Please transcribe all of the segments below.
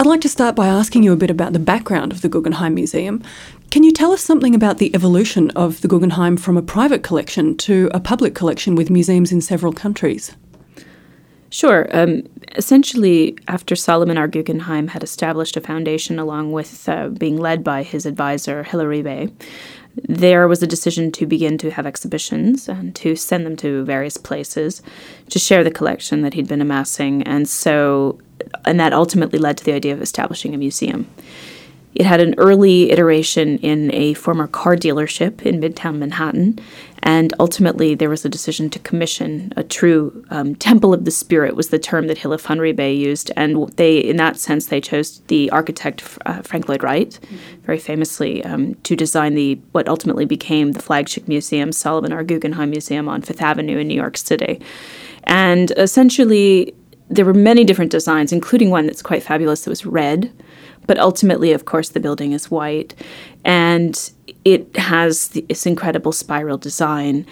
I'd like to start by asking you a bit about the background of the Guggenheim Museum. Can you tell us something about the evolution of the Guggenheim from a private collection to a public collection with museums in several countries? Sure. Um, essentially, after Solomon R. Guggenheim had established a foundation along with uh, being led by his advisor, Hilla Rebay, there was a decision to begin to have exhibitions and to send them to various places to share the collection that he'd been amassing. And so, and that ultimately led to the idea of establishing a museum. It had an early iteration in a former car dealership in Midtown Manhattan, and ultimately there was a decision to commission a true um, temple of the spirit was the term that Hilla Funry used, and they, in that sense, they chose the architect uh, Frank Lloyd Wright, mm-hmm. very famously, um, to design the what ultimately became the flagship museum, Solomon R. Guggenheim Museum on Fifth Avenue in New York City, and essentially there were many different designs, including one that's quite fabulous that was red but ultimately, of course, the building is white and it has this incredible spiral design,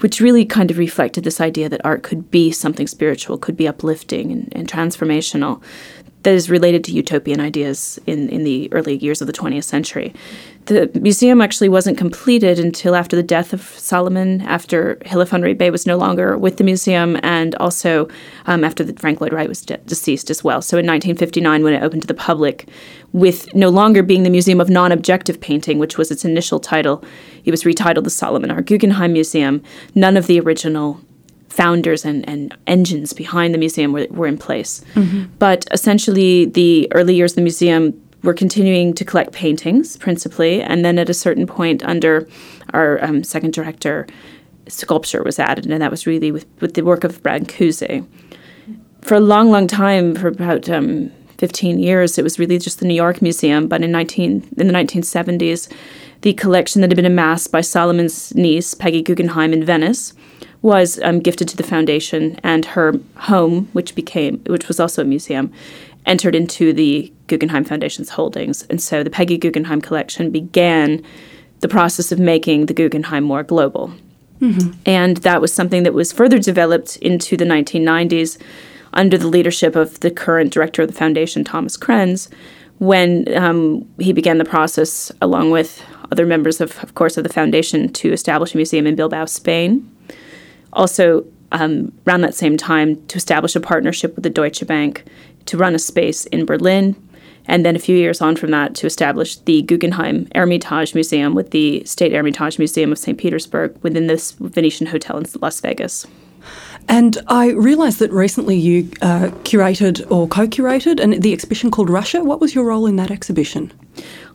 which really kind of reflected this idea that art could be something spiritual, could be uplifting and, and transformational that is related to utopian ideas in, in the early years of the 20th century. The museum actually wasn't completed until after the death of Solomon, after Hilla von Rebay was no longer with the museum, and also um, after the, Frank Lloyd Wright was de- deceased as well. So in 1959, when it opened to the public, with no longer being the Museum of Non Objective Painting, which was its initial title, it was retitled the Solomon R. Guggenheim Museum. None of the original founders and, and engines behind the museum were, were in place. Mm-hmm. But essentially, the early years of the museum were continuing to collect paintings principally, and then at a certain point, under our um, second director, sculpture was added, and that was really with, with the work of Brancusi. For a long, long time, for about um, 15 years, it was really just the New York Museum, but in, 19, in the 1970s, the collection that had been amassed by Solomon's niece, Peggy Guggenheim, in Venice, was um, gifted to the foundation, and her home, which became, which was also a museum, entered into the Guggenheim Foundation's holdings. And so the Peggy Guggenheim collection began the process of making the Guggenheim more global. Mm-hmm. And that was something that was further developed into the 1990s under the leadership of the current director of the foundation, Thomas Krens, when um, he began the process, along with other members of, of course, of the foundation, to establish a museum in Bilbao, Spain also um, around that same time to establish a partnership with the Deutsche Bank to run a space in Berlin. And then a few years on from that, to establish the Guggenheim Hermitage Museum with the State Hermitage Museum of St. Petersburg within this Venetian hotel in Las Vegas. And I realised that recently you uh, curated or co curated an, the exhibition called Russia. What was your role in that exhibition?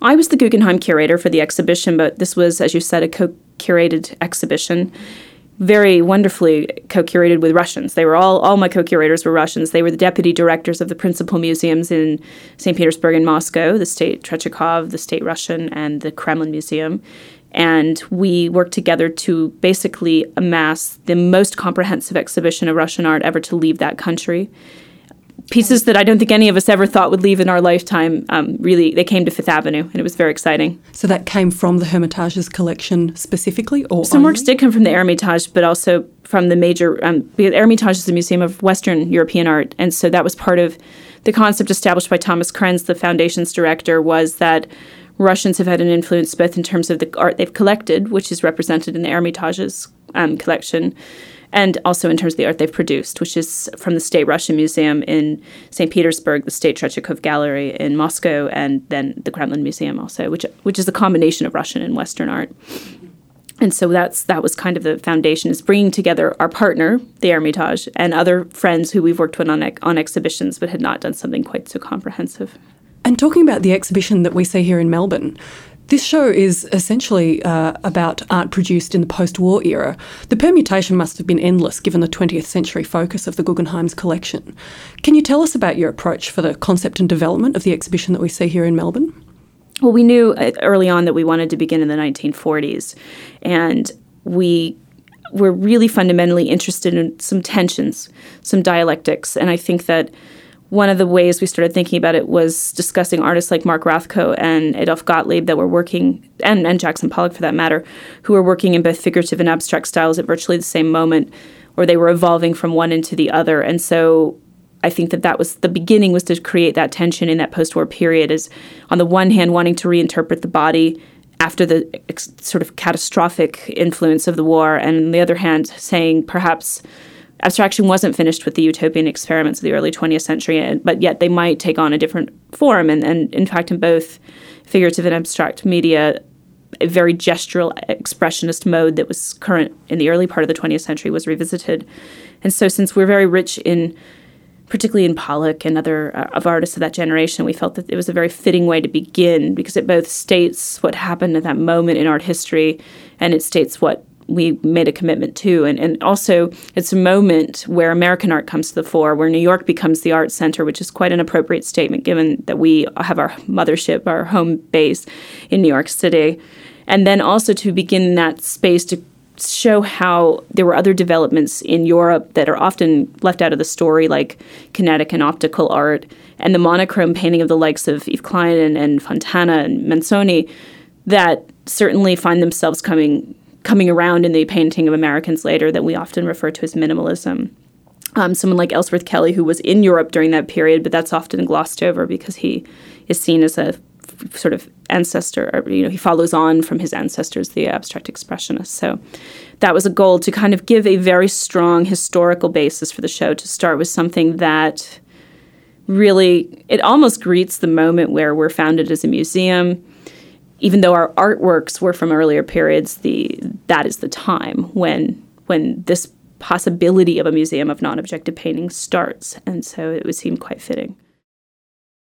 I was the Guggenheim curator for the exhibition, but this was, as you said, a co curated exhibition very wonderfully co-curated with Russians. They were all all my co-curators were Russians. They were the deputy directors of the principal museums in St. Petersburg and Moscow, the State Tretyakov, the State Russian, and the Kremlin Museum. And we worked together to basically amass the most comprehensive exhibition of Russian art ever to leave that country pieces that I don't think any of us ever thought would leave in our lifetime. Um, really, they came to Fifth Avenue, and it was very exciting. So that came from the Hermitage's collection specifically, or some only? works did come from the Hermitage, but also from the major. Um, the Hermitage is a museum of Western European art, and so that was part of the concept established by Thomas Krens, the foundation's director, was that. Russians have had an influence both in terms of the art they've collected, which is represented in the Hermitage's um, collection, and also in terms of the art they've produced, which is from the State Russian Museum in St. Petersburg, the State Tretyakov Gallery in Moscow, and then the Kremlin Museum also, which which is a combination of Russian and Western art. And so that's that was kind of the foundation is bringing together our partner, the Hermitage, and other friends who we've worked with on on exhibitions, but had not done something quite so comprehensive. And talking about the exhibition that we see here in Melbourne, this show is essentially uh, about art produced in the post war era. The permutation must have been endless given the 20th century focus of the Guggenheim's collection. Can you tell us about your approach for the concept and development of the exhibition that we see here in Melbourne? Well, we knew uh, early on that we wanted to begin in the 1940s, and we were really fundamentally interested in some tensions, some dialectics, and I think that one of the ways we started thinking about it was discussing artists like Mark Rothko and Adolph Gottlieb that were working, and, and Jackson Pollock for that matter, who were working in both figurative and abstract styles at virtually the same moment, or they were evolving from one into the other. And so I think that that was the beginning was to create that tension in that post-war period is on the one hand wanting to reinterpret the body after the ex- sort of catastrophic influence of the war and on the other hand saying perhaps abstraction wasn't finished with the utopian experiments of the early 20th century but yet they might take on a different form. And, and in fact in both figurative and abstract media a very gestural expressionist mode that was current in the early part of the 20th century was revisited. And so since we're very rich in particularly in Pollock and other uh, of artists of that generation, we felt that it was a very fitting way to begin because it both states what happened at that moment in art history and it states what we made a commitment to. And, and also, it's a moment where American art comes to the fore, where New York becomes the art center, which is quite an appropriate statement given that we have our mothership, our home base in New York City. And then also to begin that space to show how there were other developments in Europe that are often left out of the story, like kinetic and optical art, and the monochrome painting of the likes of Yves Klein and, and Fontana and Manzoni, that certainly find themselves coming coming around in the painting of Americans later that we often refer to as minimalism. Um, someone like Ellsworth Kelly, who was in Europe during that period, but that's often glossed over because he is seen as a sort of ancestor, or, you know, he follows on from his ancestors, the abstract expressionists. So that was a goal to kind of give a very strong historical basis for the show to start with something that really it almost greets the moment where we're founded as a museum even though our artworks were from earlier periods the that is the time when when this possibility of a museum of non-objective painting starts. And so it would seem quite fitting